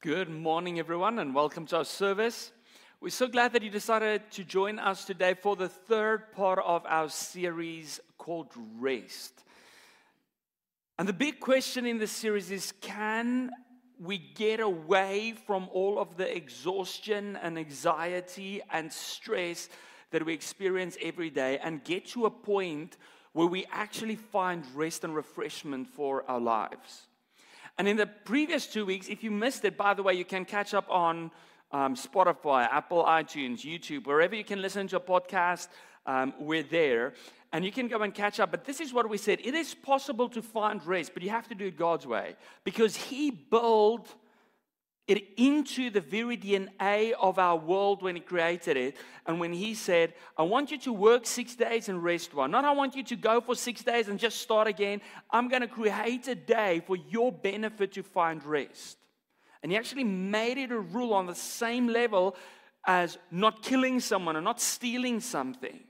Good morning, everyone, and welcome to our service. We're so glad that you decided to join us today for the third part of our series called Rest. And the big question in this series is can we get away from all of the exhaustion and anxiety and stress that we experience every day and get to a point where we actually find rest and refreshment for our lives? And in the previous two weeks, if you missed it, by the way, you can catch up on um, Spotify, Apple, iTunes, YouTube, wherever you can listen to a podcast, um, we're there. And you can go and catch up. But this is what we said it is possible to find rest, but you have to do it God's way because He built it into the very DNA of our world when He created it. And when He said, I want you to work six days and rest one. Not I want you to go for six days and just start again. I'm going to create a day for your benefit to find rest. And He actually made it a rule on the same level as not killing someone or not stealing something.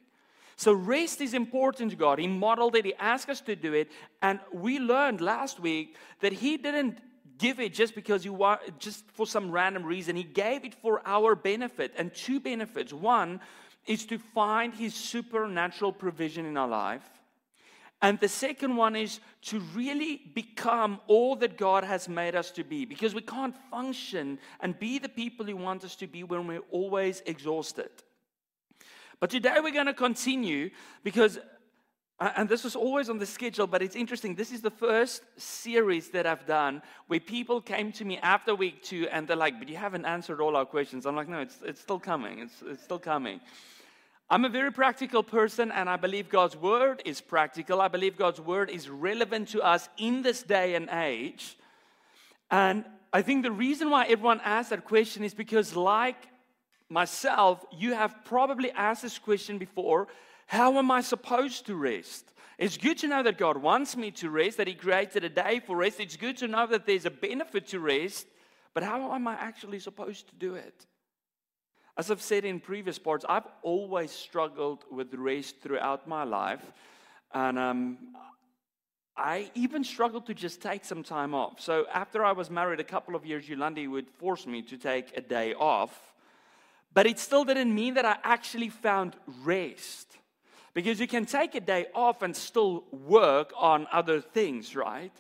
So, rest is important to God. He modeled it, He asked us to do it. And we learned last week that He didn't give it just because you want, just for some random reason. He gave it for our benefit and two benefits. One is to find His supernatural provision in our life. And the second one is to really become all that God has made us to be because we can't function and be the people He wants us to be when we're always exhausted. But today we're going to continue because and this was always on the schedule, but it's interesting. This is the first series that I've done where people came to me after week two and they're like, But you haven't answered all our questions. I'm like, No, it's, it's still coming. It's, it's still coming. I'm a very practical person and I believe God's word is practical. I believe God's word is relevant to us in this day and age. And I think the reason why everyone asks that question is because, like myself, you have probably asked this question before how am I supposed to rest? It's good to know that God wants me to rest, that He created a day for rest. It's good to know that there's a benefit to rest, but how am I actually supposed to do it? As I've said in previous parts, I've always struggled with rest throughout my life. And um, I even struggled to just take some time off. So after I was married a couple of years, Yolandi would force me to take a day off. But it still didn't mean that I actually found rest. Because you can take a day off and still work on other things, right?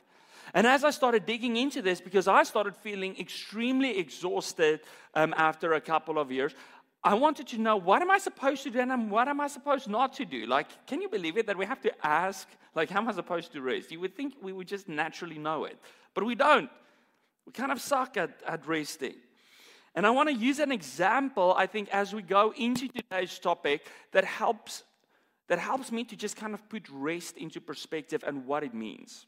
And as I started digging into this, because I started feeling extremely exhausted um, after a couple of years, I wanted to know what am I supposed to do and what am I supposed not to do? Like, can you believe it that we have to ask, like, how am I supposed to rest? You would think we would just naturally know it, but we don't. We kind of suck at, at resting. And I want to use an example, I think, as we go into today's topic that helps that helps me to just kind of put rest into perspective and what it means.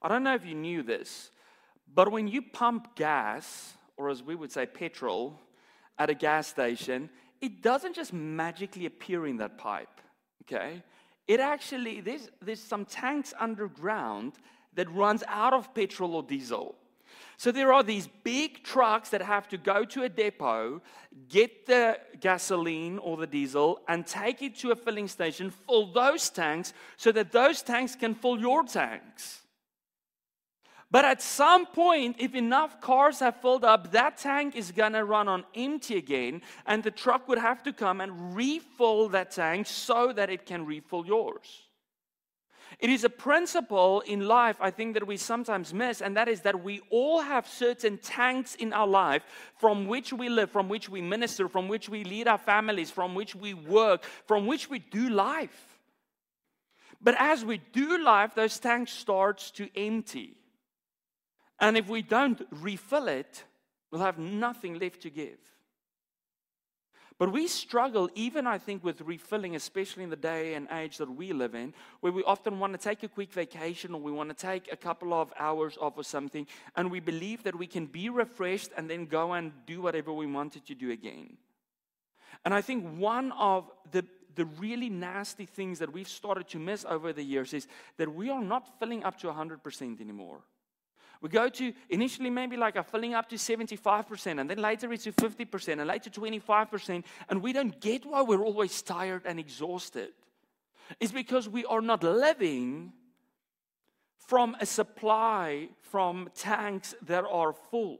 I don't know if you knew this, but when you pump gas, or as we would say, petrol, at a gas station, it doesn't just magically appear in that pipe, okay? It actually, there's, there's some tanks underground that runs out of petrol or diesel. So there are these big trucks that have to go to a depot, get the gasoline or the diesel, and take it to a filling station, fill those tanks so that those tanks can fill your tanks. But at some point, if enough cars have filled up, that tank is gonna run on empty again, and the truck would have to come and refill that tank so that it can refill yours. It is a principle in life, I think, that we sometimes miss, and that is that we all have certain tanks in our life from which we live, from which we minister, from which we lead our families, from which we work, from which we do life. But as we do life, those tanks start to empty. And if we don't refill it, we'll have nothing left to give. But we struggle, even I think, with refilling, especially in the day and age that we live in, where we often want to take a quick vacation or we want to take a couple of hours off or something, and we believe that we can be refreshed and then go and do whatever we wanted to do again. And I think one of the the really nasty things that we've started to miss over the years is that we are not filling up to 100% anymore. We go to initially maybe like a filling up to 75%, and then later it's to 50%, and later 25%, and we don't get why we're always tired and exhausted. It's because we are not living from a supply from tanks that are full.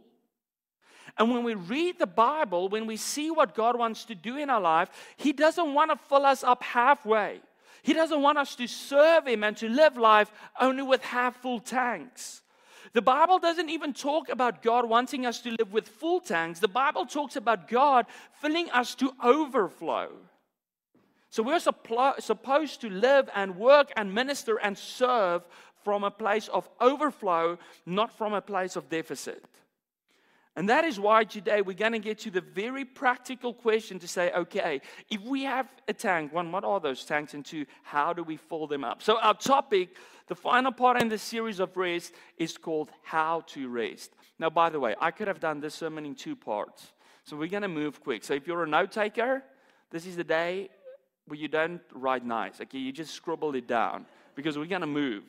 And when we read the Bible, when we see what God wants to do in our life, He doesn't want to fill us up halfway. He doesn't want us to serve Him and to live life only with half full tanks. The Bible doesn't even talk about God wanting us to live with full tanks. The Bible talks about God filling us to overflow. So we're supposed to live and work and minister and serve from a place of overflow, not from a place of deficit. And that is why today we're going to get to the very practical question to say, okay, if we have a tank, one, what are those tanks? And two, how do we fill them up? So, our topic, the final part in the series of rest, is called How to Rest. Now, by the way, I could have done this sermon in two parts. So, we're going to move quick. So, if you're a note taker, this is the day where you don't write nice. Okay, you just scribble it down because we're going to move.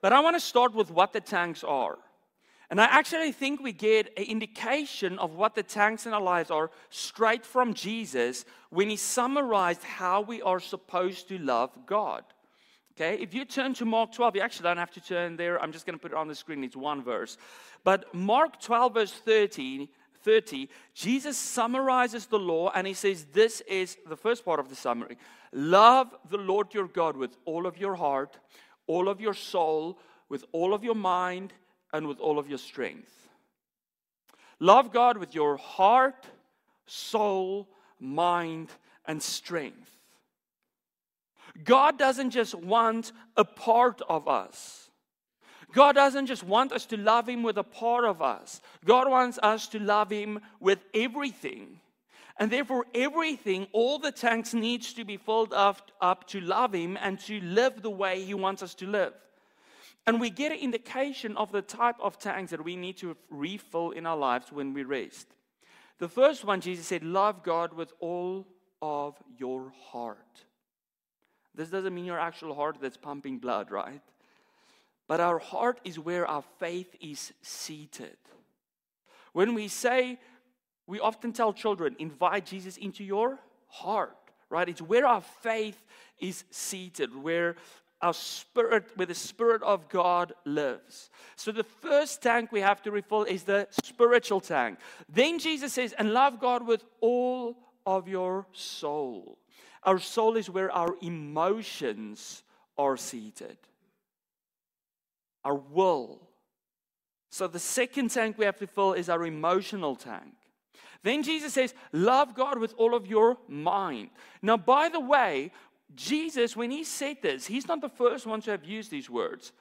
But I want to start with what the tanks are. And I actually think we get an indication of what the tanks in our lives are straight from Jesus when he summarized how we are supposed to love God. Okay, if you turn to Mark 12, you actually don't have to turn there. I'm just going to put it on the screen. It's one verse. But Mark 12, verse 30, 30, Jesus summarizes the law and he says, This is the first part of the summary Love the Lord your God with all of your heart, all of your soul, with all of your mind and with all of your strength. Love God with your heart, soul, mind, and strength. God doesn't just want a part of us. God doesn't just want us to love Him with a part of us. God wants us to love Him with everything. And therefore, everything, all the tanks needs to be filled up, up to love Him and to live the way He wants us to live. And we get an indication of the type of tanks that we need to refill in our lives when we rest. The first one, Jesus said, Love God with all of your heart. This doesn't mean your actual heart that's pumping blood, right? But our heart is where our faith is seated. When we say, we often tell children, invite Jesus into your heart, right? It's where our faith is seated, where our spirit, where the Spirit of God lives. So the first tank we have to refill is the spiritual tank. Then Jesus says, and love God with all of your soul. Our soul is where our emotions are seated, our will. So the second tank we have to fill is our emotional tank. Then Jesus says, Love God with all of your mind. Now, by the way, Jesus, when he said this, he's not the first one to have used these words.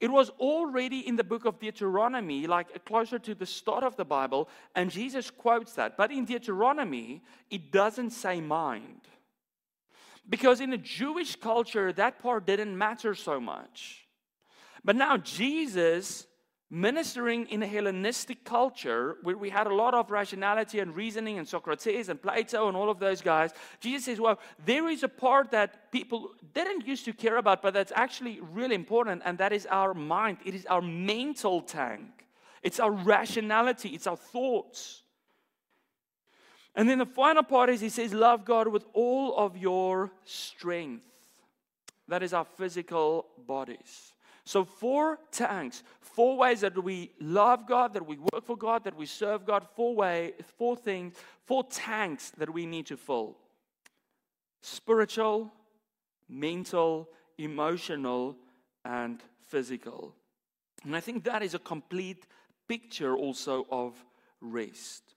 It was already in the book of Deuteronomy, like closer to the start of the Bible, and Jesus quotes that. But in Deuteronomy, it doesn't say mind. Because in the Jewish culture, that part didn't matter so much. But now Jesus ministering in a Hellenistic culture where we had a lot of rationality and reasoning and Socrates and Plato and all of those guys, Jesus says, well, there is a part that people didn't used to care about, but that's actually really important, and that is our mind. It is our mental tank, it's our rationality, it's our thoughts. And then the final part is he says, Love God with all of your strength. That is our physical bodies. So, four tanks, four ways that we love God, that we work for God, that we serve God, four ways, four things, four tanks that we need to fill spiritual, mental, emotional, and physical. And I think that is a complete picture also of rest.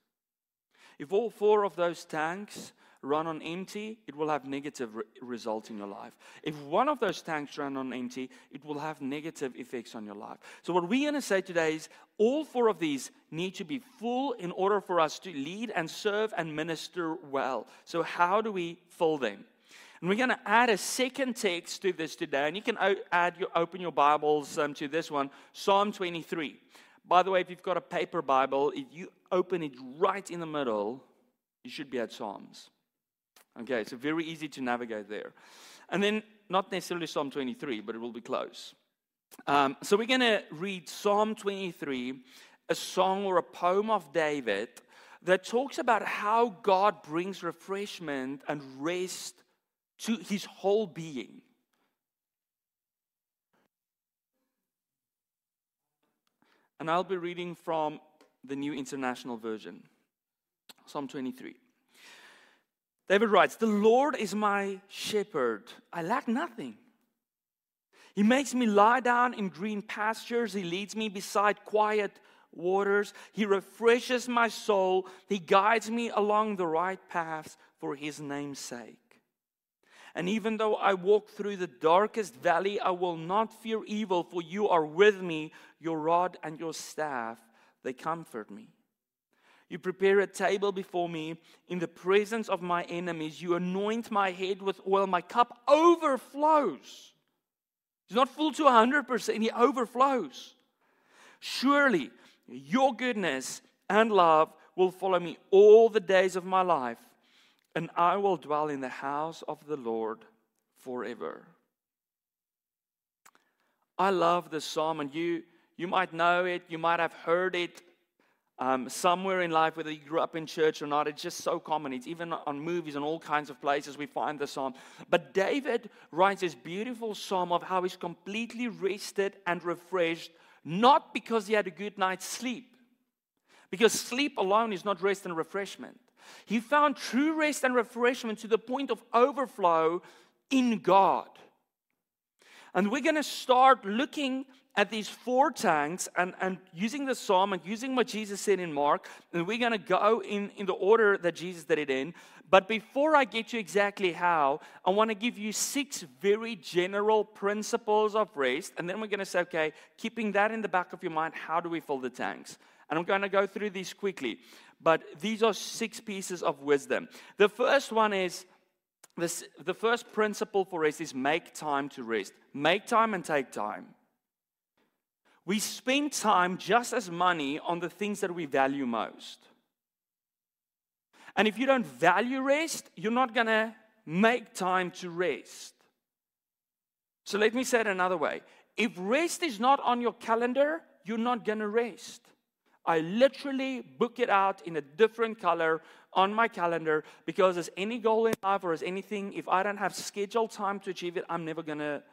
If all four of those tanks run on empty, it will have negative re- results in your life. If one of those tanks run on empty, it will have negative effects on your life. So what we're going to say today is all four of these need to be full in order for us to lead and serve and minister well. So how do we fill them? And we're going to add a second text to this today, and you can add your, open your Bibles um, to this one, Psalm 23. By the way, if you've got a paper Bible, if you open it right in the middle, you should be at Psalms. Okay, so very easy to navigate there. And then, not necessarily Psalm 23, but it will be close. Um, so, we're going to read Psalm 23, a song or a poem of David that talks about how God brings refreshment and rest to his whole being. And I'll be reading from the New International Version. Psalm 23. David writes, The Lord is my shepherd. I lack nothing. He makes me lie down in green pastures. He leads me beside quiet waters. He refreshes my soul. He guides me along the right paths for his name's sake. And even though I walk through the darkest valley, I will not fear evil, for you are with me. Your rod and your staff, they comfort me. You prepare a table before me in the presence of my enemies. You anoint my head with oil. My cup overflows. He's not full to 100%, he overflows. Surely your goodness and love will follow me all the days of my life, and I will dwell in the house of the Lord forever. I love this psalm, and you, you might know it, you might have heard it um, somewhere in life, whether you grew up in church or not, it's just so common. It's even on movies and all kinds of places we find the psalm. But David writes this beautiful psalm of how he's completely rested and refreshed, not because he had a good night's sleep, because sleep alone is not rest and refreshment. He found true rest and refreshment to the point of overflow in God. And we're going to start looking at these four tanks and, and using the psalm and using what Jesus said in Mark, and we're going to go in, in the order that Jesus did it in. But before I get to exactly how, I want to give you six very general principles of rest. And then we're going to say, okay, keeping that in the back of your mind, how do we fill the tanks? And I'm going to go through these quickly. But these are six pieces of wisdom. The first one is this, the first principle for rest is make time to rest. Make time and take time. We spend time just as money on the things that we value most. And if you don't value rest, you're not going to make time to rest. So let me say it another way. If rest is not on your calendar, you're not going to rest. I literally book it out in a different color on my calendar because as any goal in life or as anything, if I don't have scheduled time to achieve it, I'm never gonna,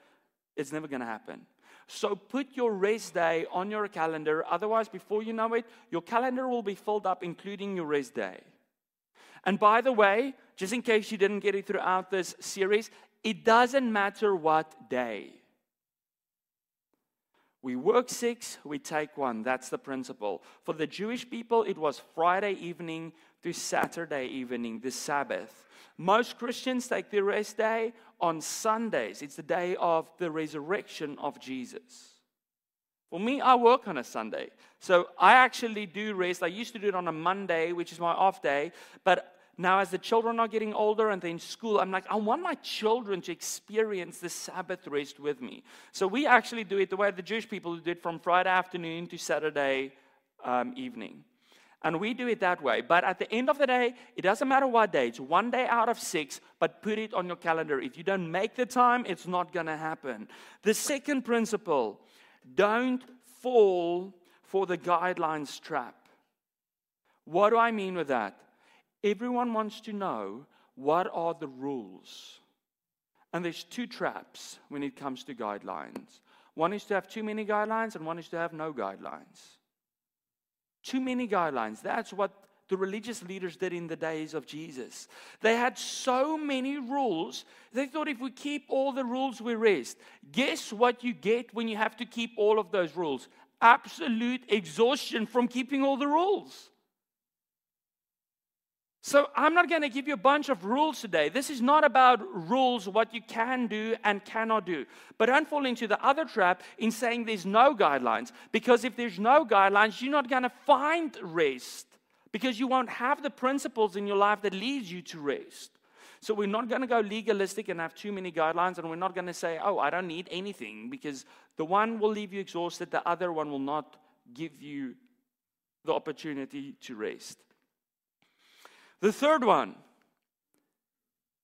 it's never gonna happen. So put your rest day on your calendar. Otherwise, before you know it, your calendar will be filled up, including your rest day. And by the way, just in case you didn't get it throughout this series, it doesn't matter what day. We work six, we take one. That's the principle. For the Jewish people, it was Friday evening to Saturday evening, the Sabbath. Most Christians take their rest day on Sundays. It's the day of the resurrection of Jesus. For me, I work on a Sunday. So I actually do rest. I used to do it on a Monday, which is my off day, but now as the children are getting older and they're in school, I'm like, I want my children to experience the Sabbath rest with me. So we actually do it the way the Jewish people do it from Friday afternoon to Saturday um, evening. And we do it that way. But at the end of the day, it doesn't matter what day. It's one day out of six, but put it on your calendar. If you don't make the time, it's not going to happen. The second principle don't fall for the guidelines trap. What do I mean with that? Everyone wants to know what are the rules. And there's two traps when it comes to guidelines. One is to have too many guidelines, and one is to have no guidelines. Too many guidelines. That's what the religious leaders did in the days of Jesus. They had so many rules, they thought if we keep all the rules, we rest. Guess what you get when you have to keep all of those rules? Absolute exhaustion from keeping all the rules. So, I'm not going to give you a bunch of rules today. This is not about rules, what you can do and cannot do. But don't fall into the other trap in saying there's no guidelines. Because if there's no guidelines, you're not going to find rest. Because you won't have the principles in your life that leads you to rest. So, we're not going to go legalistic and have too many guidelines. And we're not going to say, oh, I don't need anything. Because the one will leave you exhausted, the other one will not give you the opportunity to rest. The third one,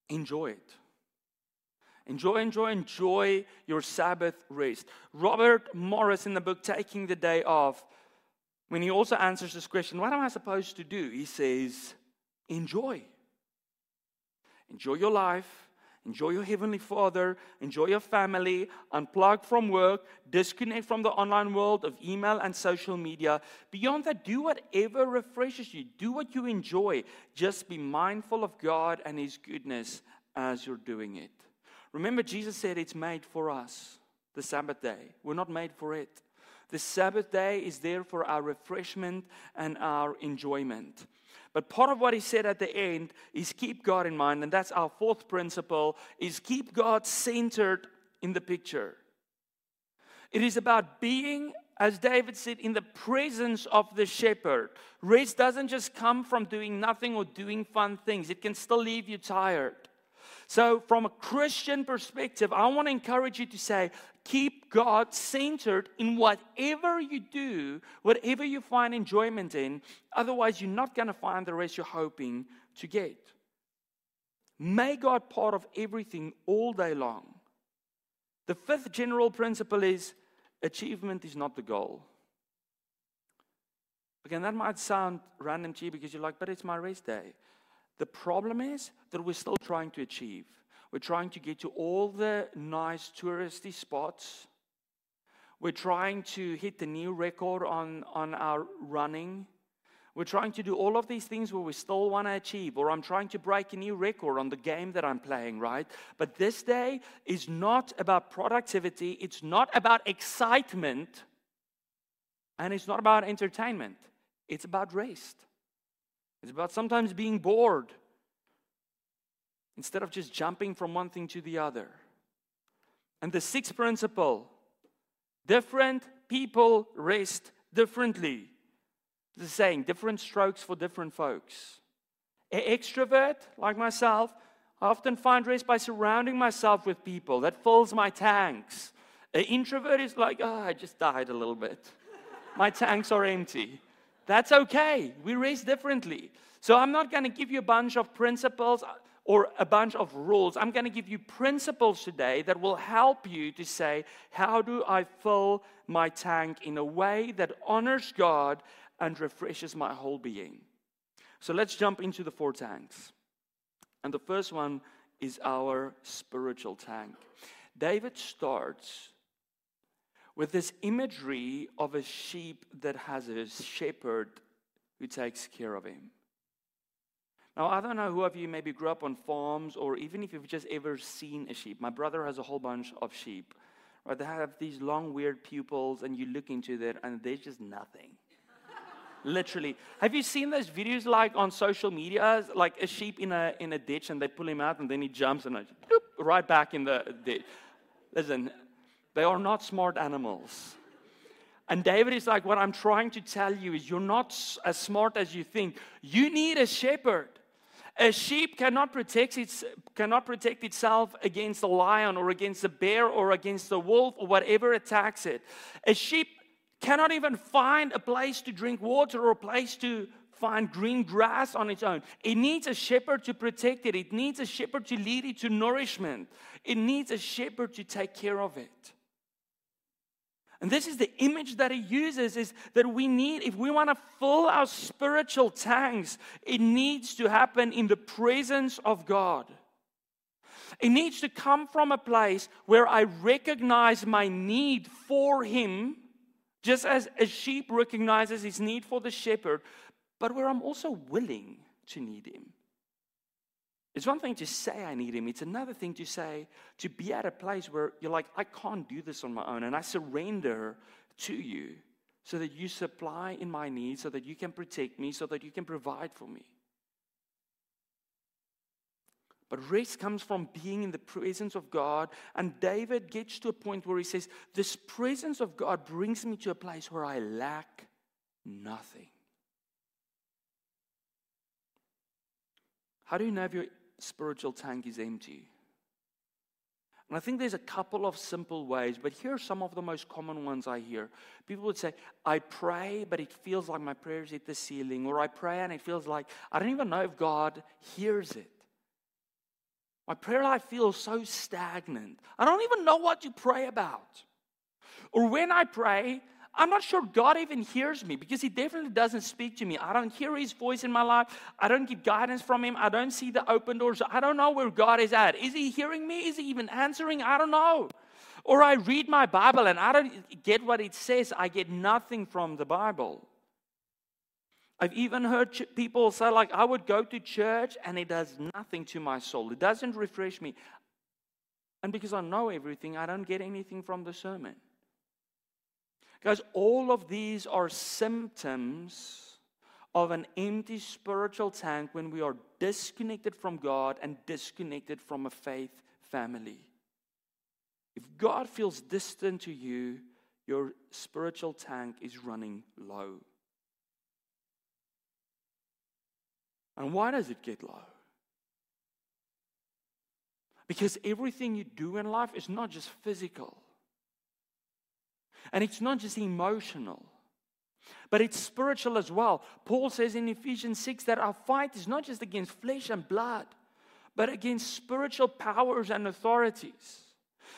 enjoy it. Enjoy, enjoy, enjoy your Sabbath rest. Robert Morris, in the book Taking the Day Off, when he also answers this question, what am I supposed to do? He says, enjoy. Enjoy your life, Enjoy your Heavenly Father, enjoy your family, unplug from work, disconnect from the online world of email and social media. Beyond that, do whatever refreshes you, do what you enjoy. Just be mindful of God and His goodness as you're doing it. Remember, Jesus said it's made for us, the Sabbath day. We're not made for it. The Sabbath day is there for our refreshment and our enjoyment. But part of what he said at the end is keep God in mind, and that's our fourth principle is keep God centered in the picture. It is about being, as David said, in the presence of the shepherd. Rest doesn't just come from doing nothing or doing fun things, it can still leave you tired. So, from a Christian perspective, I want to encourage you to say, keep God centered in whatever you do, whatever you find enjoyment in. Otherwise, you're not going to find the rest you're hoping to get. Make God part of everything all day long. The fifth general principle is achievement is not the goal. Again, that might sound random to you because you're like, but it's my rest day. The problem is that we're still trying to achieve. We're trying to get to all the nice touristy spots. We're trying to hit the new record on, on our running. We're trying to do all of these things where we still want to achieve, or I'm trying to break a new record on the game that I'm playing, right? But this day is not about productivity, it's not about excitement, and it's not about entertainment. It's about rest. It's about sometimes being bored instead of just jumping from one thing to the other. And the sixth principle different people rest differently. The saying, different strokes for different folks. An extrovert like myself, I often find rest by surrounding myself with people. That fills my tanks. An introvert is like, oh, I just died a little bit. my tanks are empty. That's okay. We raise differently. So I'm not going to give you a bunch of principles or a bunch of rules. I'm going to give you principles today that will help you to say, how do I fill my tank in a way that honors God and refreshes my whole being? So let's jump into the four tanks. And the first one is our spiritual tank. David starts with this imagery of a sheep that has a shepherd who takes care of him. Now, I don't know who of you maybe grew up on farms or even if you've just ever seen a sheep. My brother has a whole bunch of sheep. Right? They have these long, weird pupils, and you look into them, and there's just nothing. Literally. Have you seen those videos like on social media? Like a sheep in a, in a ditch, and they pull him out, and then he jumps and boop, right back in the ditch. Listen, they are not smart animals. And David is like, What I'm trying to tell you is you're not as smart as you think. You need a shepherd. A sheep cannot protect, its, cannot protect itself against a lion or against a bear or against a wolf or whatever attacks it. A sheep cannot even find a place to drink water or a place to find green grass on its own. It needs a shepherd to protect it, it needs a shepherd to lead it to nourishment, it needs a shepherd to take care of it. And this is the image that he uses is that we need, if we want to fill our spiritual tanks, it needs to happen in the presence of God. It needs to come from a place where I recognize my need for him, just as a sheep recognizes his need for the shepherd, but where I'm also willing to need him. It's one thing to say I need him, it's another thing to say, to be at a place where you're like, I can't do this on my own, and I surrender to you so that you supply in my needs, so that you can protect me, so that you can provide for me. But rest comes from being in the presence of God. And David gets to a point where he says, This presence of God brings me to a place where I lack nothing. How do you know if you're spiritual tank is empty. And I think there's a couple of simple ways, but here are some of the most common ones I hear. People would say, I pray, but it feels like my prayers hit the ceiling, or I pray and it feels like I don't even know if God hears it. My prayer life feels so stagnant. I don't even know what to pray about. Or when I pray, I'm not sure God even hears me because He definitely doesn't speak to me. I don't hear His voice in my life. I don't get guidance from Him. I don't see the open doors. I don't know where God is at. Is He hearing me? Is He even answering? I don't know. Or I read my Bible and I don't get what it says. I get nothing from the Bible. I've even heard ch- people say, like, I would go to church and it does nothing to my soul. It doesn't refresh me. And because I know everything, I don't get anything from the sermon. Guys, all of these are symptoms of an empty spiritual tank when we are disconnected from God and disconnected from a faith family. If God feels distant to you, your spiritual tank is running low. And why does it get low? Because everything you do in life is not just physical, and it's not just emotional, but it's spiritual as well. Paul says in Ephesians 6 that our fight is not just against flesh and blood, but against spiritual powers and authorities.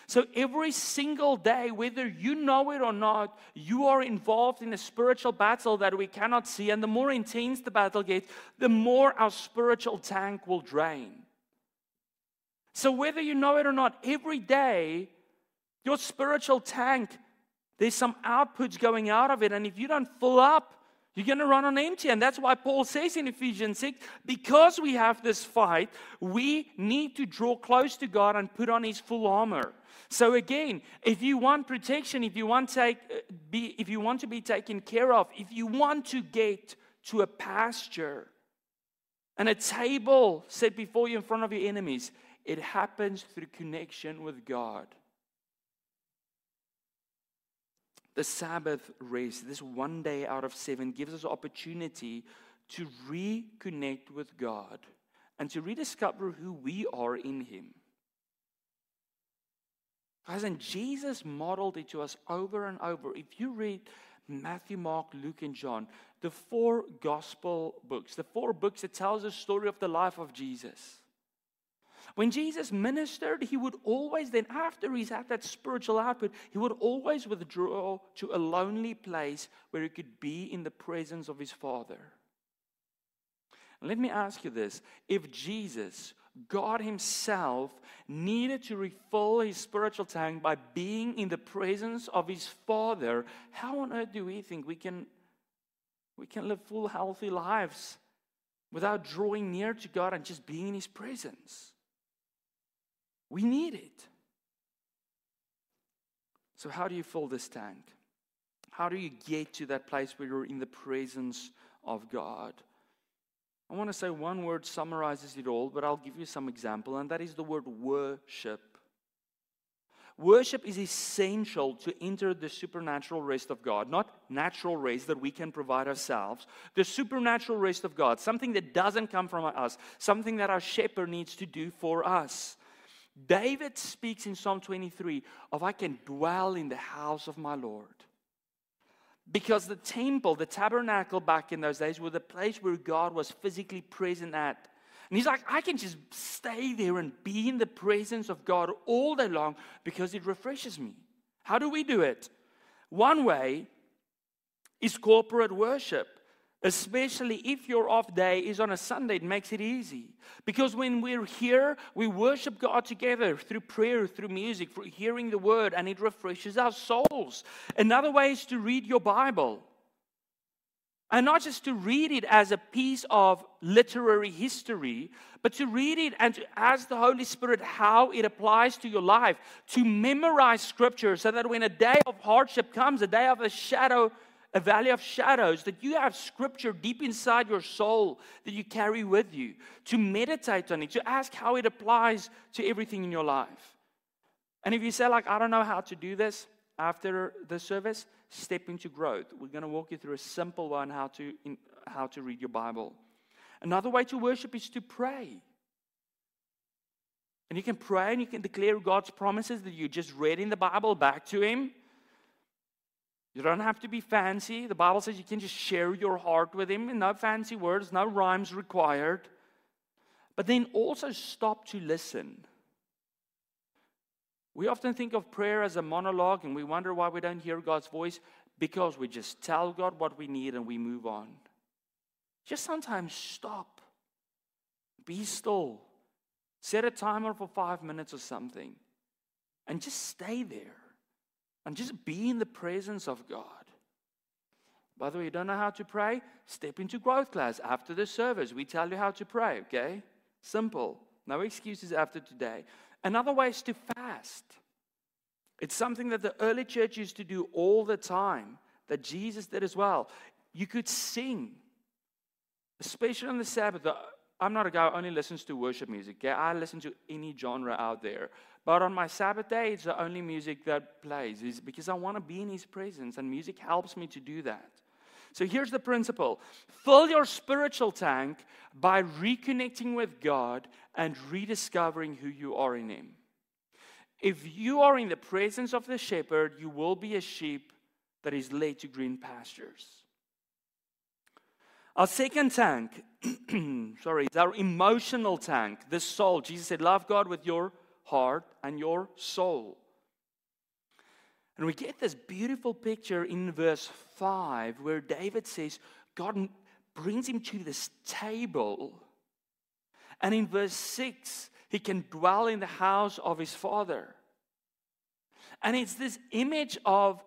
So every single day, whether you know it or not, you are involved in a spiritual battle that we cannot see. And the more intense the battle gets, the more our spiritual tank will drain. So whether you know it or not, every day, your spiritual tank, there's some outputs going out of it. And if you don't fill up, you're going to run on empty. And that's why Paul says in Ephesians 6 because we have this fight, we need to draw close to God and put on his full armor. So again, if you want protection, if you want, take, uh, be, if you want to be taken care of, if you want to get to a pasture and a table set before you in front of your enemies, it happens through connection with God. The Sabbath rest, this one day out of seven, gives us opportunity to reconnect with God and to rediscover who we are in Him. Guys, and Jesus modeled it to us over and over. If you read Matthew, Mark, Luke, and John, the four gospel books, the four books that tells the story of the life of Jesus. When Jesus ministered, he would always, then after he's had that spiritual output, he would always withdraw to a lonely place where he could be in the presence of his Father. let me ask you this if Jesus God Himself needed to refill His spiritual tank by being in the presence of His Father, how on earth do we think we can, we can live full, healthy lives without drawing near to God and just being in His presence? We need it. So, how do you fill this tank? How do you get to that place where you're in the presence of God? I want to say one word summarizes it all, but I'll give you some example, and that is the word worship. Worship is essential to enter the supernatural rest of God, not natural rest that we can provide ourselves. The supernatural rest of God, something that doesn't come from us, something that our shepherd needs to do for us. David speaks in Psalm 23 of I can dwell in the house of my Lord. Because the temple, the tabernacle back in those days, were the place where God was physically present at. And he's like, I can just stay there and be in the presence of God all day long because it refreshes me. How do we do it? One way is corporate worship. Especially if your off day is on a Sunday, it makes it easy. Because when we're here, we worship God together through prayer, through music, through hearing the word, and it refreshes our souls. Another way is to read your Bible. And not just to read it as a piece of literary history, but to read it and to ask the Holy Spirit how it applies to your life. To memorize scripture so that when a day of hardship comes, a day of a shadow, a valley of shadows, that you have scripture deep inside your soul that you carry with you, to meditate on it, to ask how it applies to everything in your life. And if you say, like, I don't know how to do this after the service, step into growth. We're going to walk you through a simple one how to, in, how to read your Bible. Another way to worship is to pray. And you can pray and you can declare God's promises that you just read in the Bible back to Him. You don't have to be fancy. The Bible says you can just share your heart with Him. No fancy words, no rhymes required. But then also stop to listen. We often think of prayer as a monologue and we wonder why we don't hear God's voice. because we just tell God what we need and we move on. Just sometimes stop, be still, set a timer for five minutes or something, and just stay there and just be in the presence of God. By the way, you don't know how to pray? Step into growth class after the service. We tell you how to pray, okay? Simple. No excuses after today. Another way is to fast. It's something that the early church used to do all the time, that Jesus did as well. You could sing, especially on the Sabbath. I'm not a guy who only listens to worship music. Okay? I listen to any genre out there. But on my Sabbath day, it's the only music that plays, is because I want to be in His presence, and music helps me to do that. So here's the principle fill your spiritual tank by reconnecting with God and rediscovering who you are in Him. If you are in the presence of the shepherd, you will be a sheep that is led to green pastures. Our second tank, sorry, is our emotional tank, the soul. Jesus said, Love God with your heart and your soul. And we get this beautiful picture in verse 5 where David says, God brings him to this table. And in verse 6, he can dwell in the house of his father. And it's this image of,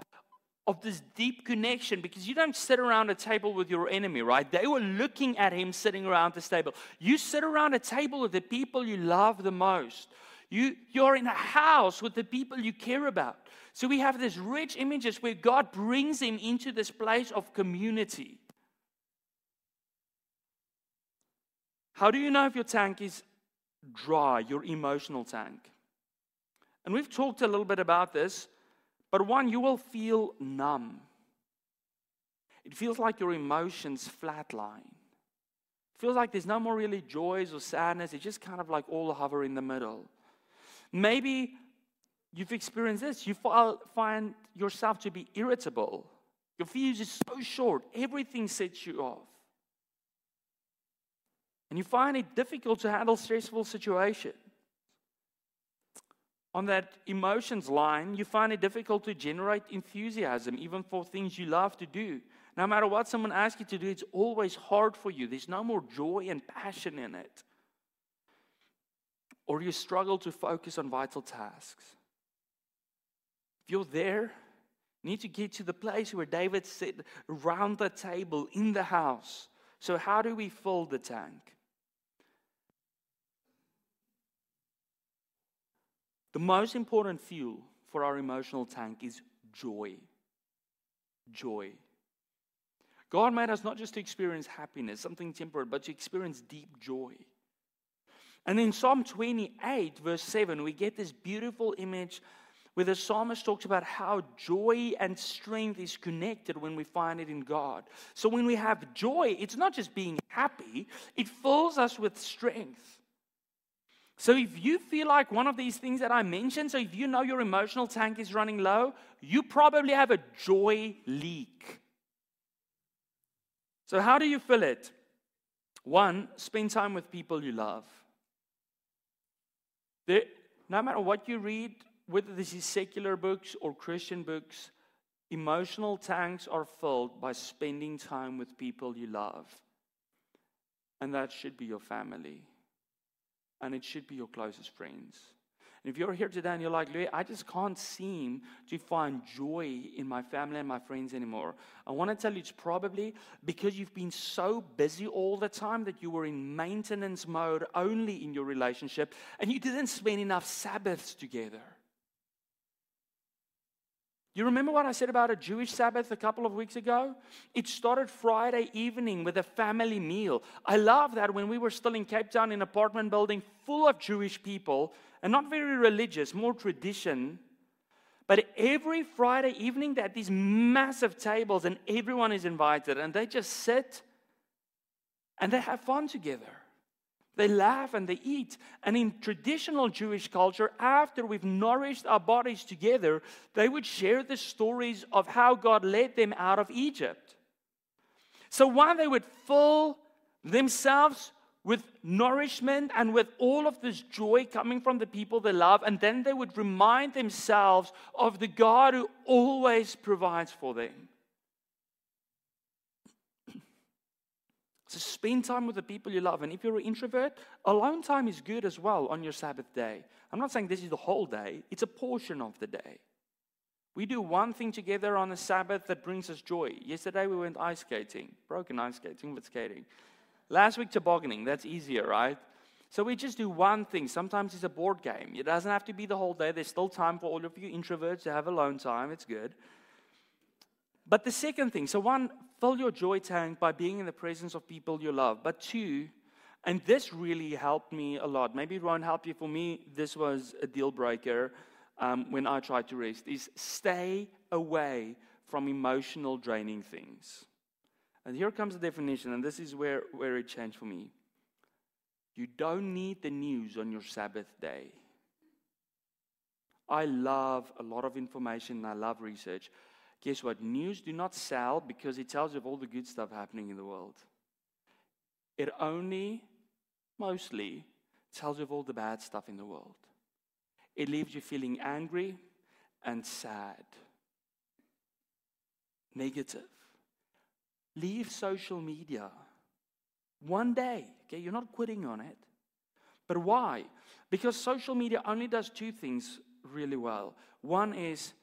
of this deep connection because you don't sit around a table with your enemy, right? They were looking at him sitting around this table. You sit around a table with the people you love the most. You, you're in a house with the people you care about. So we have this rich images where God brings him into this place of community. How do you know if your tank is dry, your emotional tank? And we've talked a little bit about this, but one, you will feel numb. It feels like your emotions flatline. It feels like there's no more really joys or sadness. It's just kind of like all hover in the middle. Maybe you've experienced this. You find yourself to be irritable. Your fuse is so short, everything sets you off. And you find it difficult to handle stressful situations. On that emotions line, you find it difficult to generate enthusiasm, even for things you love to do. No matter what someone asks you to do, it's always hard for you. There's no more joy and passion in it or you struggle to focus on vital tasks. If you're there, you need to get to the place where David said, around the table in the house. So, how do we fill the tank? The most important fuel for our emotional tank is joy. Joy. God made us not just to experience happiness, something temporary, but to experience deep joy. And in Psalm 28, verse 7, we get this beautiful image where the psalmist talks about how joy and strength is connected when we find it in God. So when we have joy, it's not just being happy, it fills us with strength. So if you feel like one of these things that I mentioned, so if you know your emotional tank is running low, you probably have a joy leak. So, how do you fill it? One, spend time with people you love. No matter what you read, whether this is secular books or Christian books, emotional tanks are filled by spending time with people you love. And that should be your family. And it should be your closest friends. And if you're here today and you're like, Louis, I just can't seem to find joy in my family and my friends anymore, I want to tell you it's probably because you've been so busy all the time that you were in maintenance mode only in your relationship and you didn't spend enough Sabbaths together. You remember what I said about a Jewish Sabbath a couple of weeks ago? It started Friday evening with a family meal. I love that when we were still in Cape Town in an apartment building full of Jewish people and not very religious, more tradition. But every Friday evening, they had these massive tables and everyone is invited and they just sit and they have fun together. They laugh and they eat. And in traditional Jewish culture, after we've nourished our bodies together, they would share the stories of how God led them out of Egypt. So while they would fill themselves with nourishment and with all of this joy coming from the people they love. And then they would remind themselves of the God who always provides for them. So spend time with the people you love. And if you're an introvert, alone time is good as well on your Sabbath day. I'm not saying this is the whole day, it's a portion of the day. We do one thing together on a Sabbath that brings us joy. Yesterday we went ice skating, broken ice skating, but skating. Last week, tobogganing. That's easier, right? So we just do one thing. Sometimes it's a board game. It doesn't have to be the whole day. There's still time for all of you introverts to have alone time. It's good. But the second thing so, one, fill your joy tank by being in the presence of people you love. But two, and this really helped me a lot. Maybe it won't help you. For me, this was a deal breaker um, when I tried to rest, is stay away from emotional draining things. And here comes the definition, and this is where, where it changed for me. You don't need the news on your Sabbath day. I love a lot of information and I love research. Guess what? News do not sell because it tells you of all the good stuff happening in the world. It only, mostly, tells you of all the bad stuff in the world. It leaves you feeling angry and sad, negative. Leave social media. One day, okay, you're not quitting on it. But why? Because social media only does two things really well. One is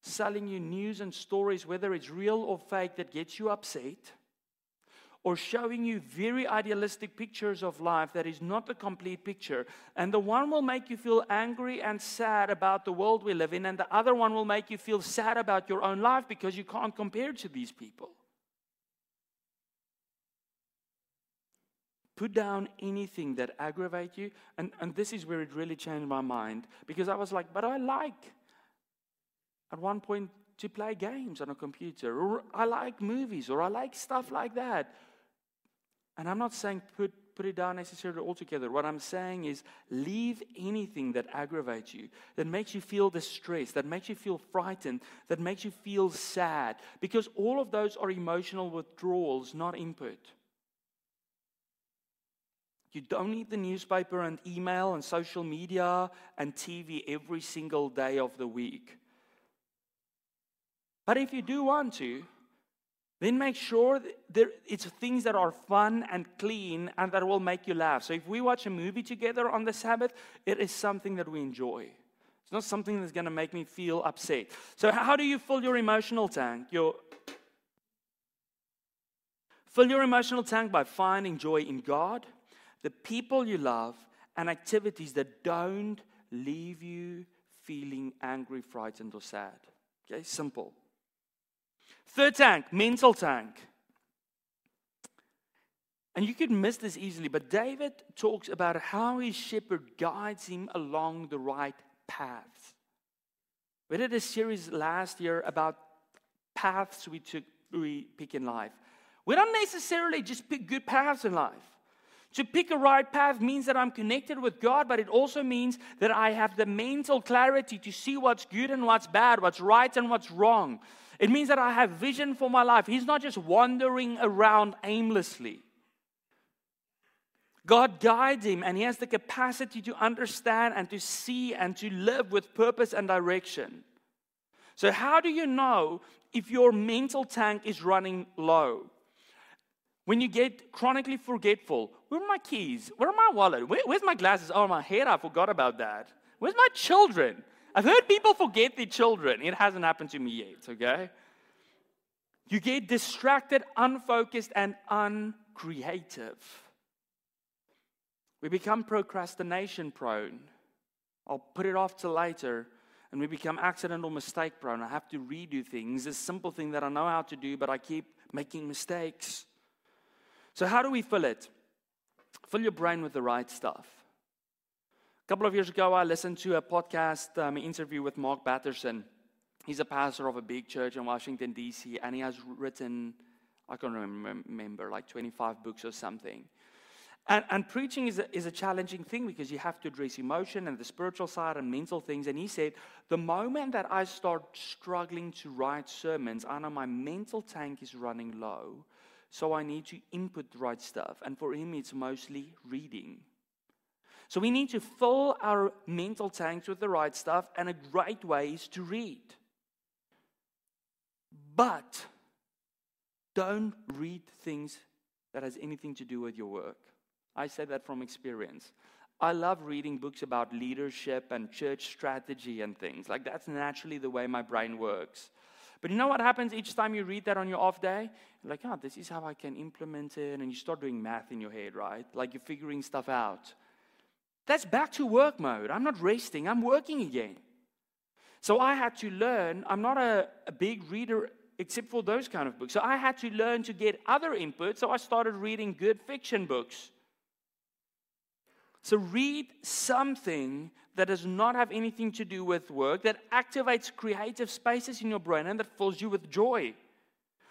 selling you news and stories, whether it's real or fake, that gets you upset, or showing you very idealistic pictures of life that is not the complete picture. And the one will make you feel angry and sad about the world we live in, and the other one will make you feel sad about your own life because you can't compare to these people. Put down anything that aggravate you. And, and this is where it really changed my mind because I was like, but I like at one point to play games on a computer, or I like movies, or I like stuff like that. And I'm not saying put, put it down necessarily altogether. What I'm saying is leave anything that aggravates you, that makes you feel distressed, that makes you feel frightened, that makes you feel sad, because all of those are emotional withdrawals, not input. You don't need the newspaper and email and social media and TV every single day of the week. But if you do want to, then make sure that it's things that are fun and clean and that will make you laugh. So if we watch a movie together on the Sabbath, it is something that we enjoy. It's not something that's going to make me feel upset. So how do you fill your emotional tank? Your Fill your emotional tank by finding joy in God, the people you love, and activities that don't leave you feeling angry, frightened, or sad. Okay, simple. Third tank, mental tank. And you could miss this easily, but David talks about how his shepherd guides him along the right paths. We did a series last year about paths we took we pick in life. We don't necessarily just pick good paths in life. To pick a right path means that I'm connected with God, but it also means that I have the mental clarity to see what's good and what's bad, what's right and what's wrong. It means that I have vision for my life. He's not just wandering around aimlessly. God guides him, and he has the capacity to understand and to see and to live with purpose and direction. So, how do you know if your mental tank is running low? When you get chronically forgetful, where are my keys? Where are my wallet? Where, where's my glasses? Oh, my hair, I forgot about that. Where's my children? I've heard people forget their children. It hasn't happened to me yet, okay? You get distracted, unfocused, and uncreative. We become procrastination prone. I'll put it off till later. And we become accident or mistake prone. I have to redo things. This simple thing that I know how to do, but I keep making mistakes. So, how do we fill it? Fill your brain with the right stuff. A couple of years ago, I listened to a podcast um, interview with Mark Batterson. He's a pastor of a big church in Washington, D.C., and he has written, I can't remember, like 25 books or something. And, and preaching is a, is a challenging thing because you have to address emotion and the spiritual side and mental things. And he said, The moment that I start struggling to write sermons, I know my mental tank is running low. So I need to input the right stuff. And for him, it's mostly reading. So we need to fill our mental tanks with the right stuff, and a great way is to read. But don't read things that has anything to do with your work. I say that from experience. I love reading books about leadership and church strategy and things. Like, that's naturally the way my brain works. But you know what happens each time you read that on your off day? You're like, oh, this is how I can implement it. And you start doing math in your head, right? Like you're figuring stuff out. That's back to work mode. I'm not resting, I'm working again. So I had to learn. I'm not a, a big reader except for those kind of books. So I had to learn to get other input. So I started reading good fiction books. So read something that does not have anything to do with work, that activates creative spaces in your brain and that fills you with joy.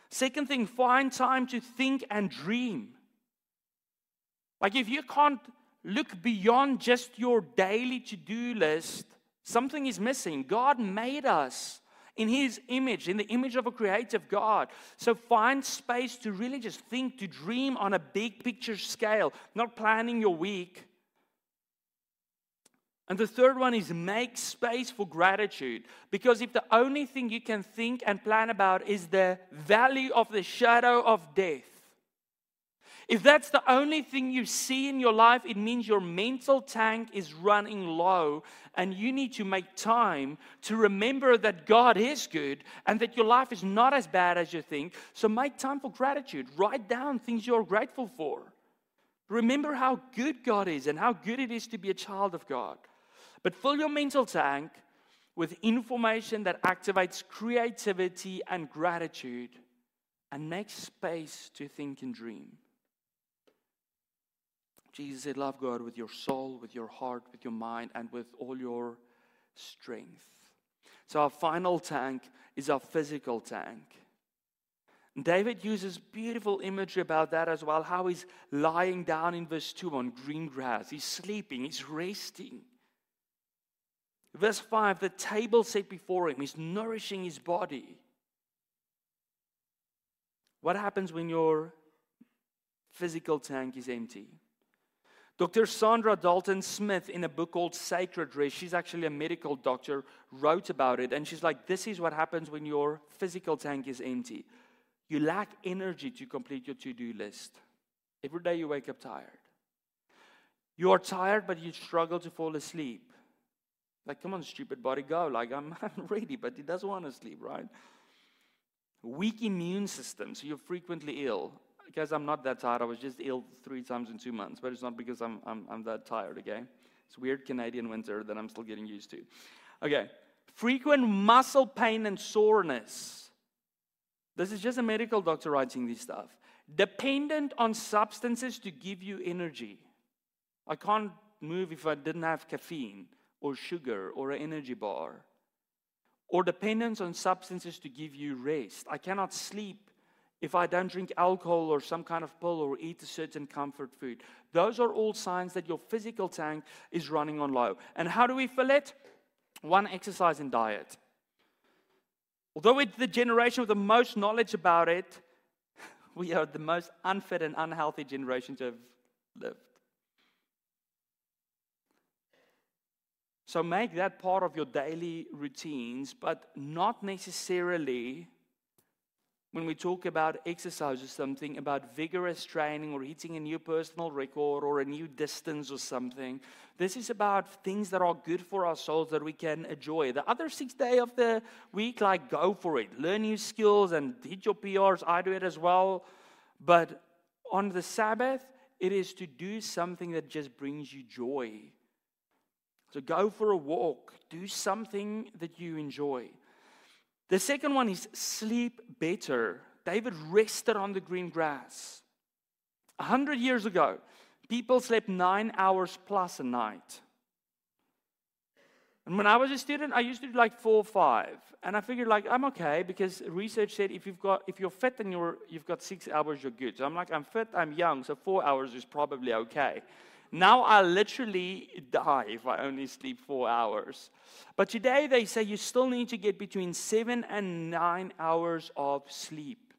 Second thing, find time to think and dream. Like if you can't look beyond just your daily to do list, something is missing. God made us in His image, in the image of a creative God. So find space to really just think, to dream on a big picture scale, not planning your week. And the third one is make space for gratitude. Because if the only thing you can think and plan about is the valley of the shadow of death, if that's the only thing you see in your life, it means your mental tank is running low, and you need to make time to remember that God is good and that your life is not as bad as you think. So make time for gratitude. Write down things you're grateful for. Remember how good God is and how good it is to be a child of God. But fill your mental tank with information that activates creativity and gratitude and makes space to think and dream. Jesus said, Love God with your soul, with your heart, with your mind, and with all your strength. So, our final tank is our physical tank. David uses beautiful imagery about that as well, how he's lying down in verse 2 on green grass. He's sleeping, he's resting. Verse 5 the table set before him is nourishing his body. What happens when your physical tank is empty? Dr. Saundra Dalton Smith, in a book called Sacred Rest, she's actually a medical doctor, wrote about it. And she's like, This is what happens when your physical tank is empty. You lack energy to complete your to do list. Every day you wake up tired. You are tired, but you struggle to fall asleep. Like, come on, stupid body, go. Like, I'm, I'm ready, but he doesn't want to sleep, right? Weak immune system, so you're frequently ill. Guys, I'm not that tired. I was just ill three times in two months, but it's not because I'm, I'm, I'm that tired, okay? It's weird Canadian winter that I'm still getting used to. Okay, frequent muscle pain and soreness. This is just a medical doctor writing this stuff. Dependent on substances to give you energy. I can't move if I didn't have caffeine or sugar or an energy bar. Or dependence on substances to give you rest. I cannot sleep if I don't drink alcohol or some kind of pill or eat a certain comfort food. Those are all signs that your physical tank is running on low. And how do we fill it? One, exercise and diet. Although we're the generation with the most knowledge about it, we are the most unfit and unhealthy generation to have lived. So make that part of your daily routines, but not necessarily when we talk about exercise or something, about vigorous training or hitting a new personal record or a new distance or something. This is about things that are good for our souls that we can enjoy. The other six day of the week, like go for it. Learn new skills and hit your PRs. I do it as well. But on the Sabbath, it is to do something that just brings you joy. So go for a walk. Do something that you enjoy. The second one is sleep better. David rested on the green grass. A hundred years ago, people slept nine hours plus a night. And when I was a student, I used to do like four or five. And I figured like I'm okay because research said if you've got if you're fit and you're you've got six hours, you're good. So I'm like, I'm fit, I'm young, so four hours is probably okay. Now I literally die if I only sleep four hours. But today they say you still need to get between seven and nine hours of sleep.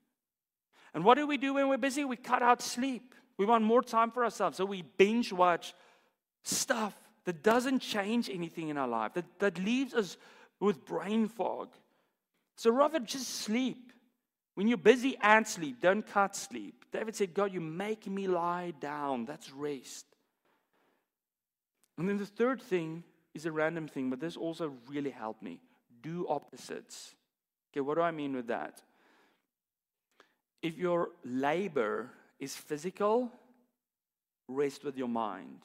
And what do we do when we're busy? We cut out sleep. We want more time for ourselves. So we binge watch stuff that doesn't change anything in our life, that, that leaves us with brain fog. So rather just sleep. When you're busy and sleep, don't cut sleep. David said, God, you make me lie down. That's rest. And then the third thing is a random thing, but this also really helped me. Do opposites. Okay, what do I mean with that? If your labor is physical, rest with your mind.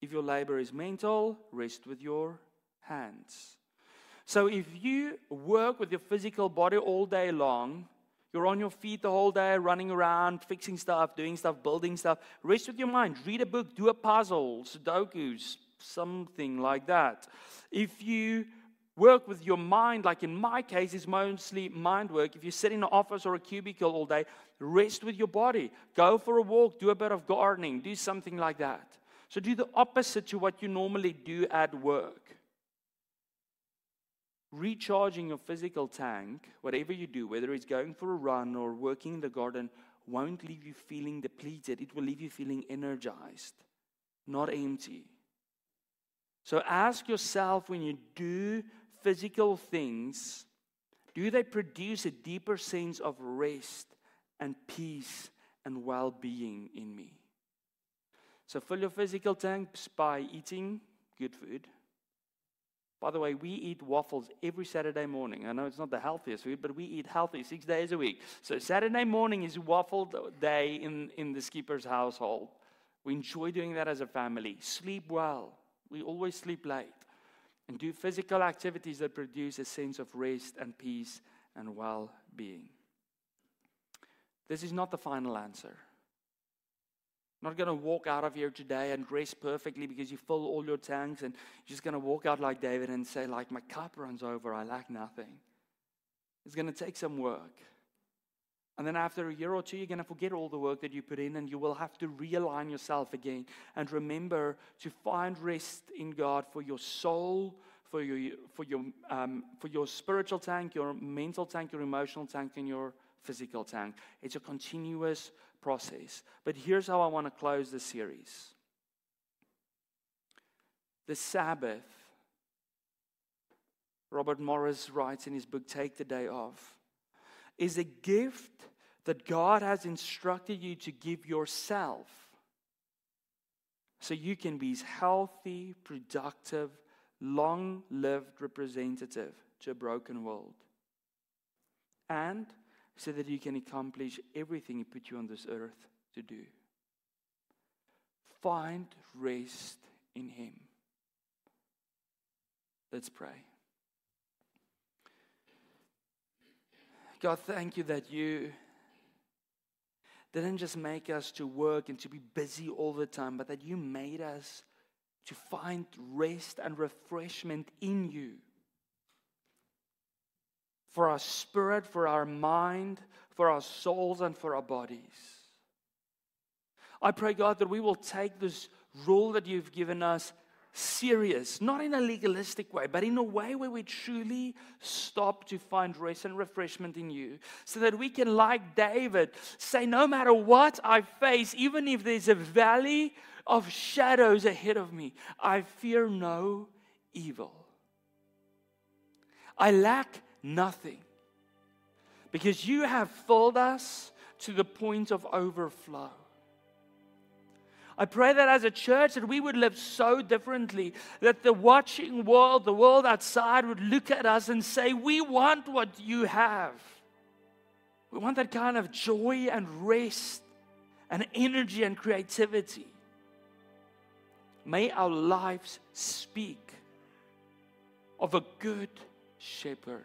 If your labor is mental, rest with your hands. So if you work with your physical body all day long, you're on your feet the whole day, running around, fixing stuff, doing stuff, building stuff. Rest with your mind. Read a book, do a puzzle, Sudokus, something like that. If you work with your mind, like in my case, it's mostly mind work. If you sit in an office or a cubicle all day, rest with your body. Go for a walk, do a bit of gardening, do something like that. So do the opposite to what you normally do at work recharging your physical tank, whatever you do, whether it's going for a run or working in the garden, won't leave you feeling depleted. It will leave you feeling energized, not empty. So ask yourself when you do physical things, do they produce a deeper sense of rest and peace and well being in me? So fill your physical tanks by eating good food by the way, we eat waffles every Saturday morning. I know it's not the healthiest food, but we eat healthy six days a week. So Saturday morning is waffle day in, in the Scheepers household. We enjoy doing that as a family. Sleep well. We always sleep late. And do physical activities that produce a sense of rest and peace and well being. This is not the final answer not going to walk out of here today and dress perfectly because you fill all your tanks and you're just going to walk out like David and say, like, my cup runs over, I lack nothing. It's going to take some work. And then after a year or two, you're going to forget all the work that you put in and you will have to realign yourself again and remember to find rest in God for your soul, for your, for your, um, for your spiritual tank, your mental tank, your emotional tank, and your physical tank. It's a continuous process. But here's how I want to close the series the Sabbath. Robert Morris writes in his book, Take the Day Off, is a gift that God has instructed you to give yourself so you can be his healthy, productive, long lived representative to a broken world. And so that you can accomplish everything He put you on this earth to do. Find rest in Him. Let's pray. God, thank you that you didn't just make us to work and to be busy all the time, but that you made us to find rest and refreshment in you for our spirit, for our mind, for our souls, and for our bodies. I pray, God, that we will take this rule that you've given us serious, not in a legalistic way, but in a way where we truly stop to find rest and refreshment in you, so that we can, like David, say, No matter what I face, even if there's a valley of shadows ahead of me, I fear no evil. I lack nothing. Because you have filled us to the point of overflow. I pray that as a church that we would live so differently that the watching world, the world outside would look at us and say, "We want what you have." We want that kind of joy and rest and energy and creativity. May our lives speak of a good shepherd.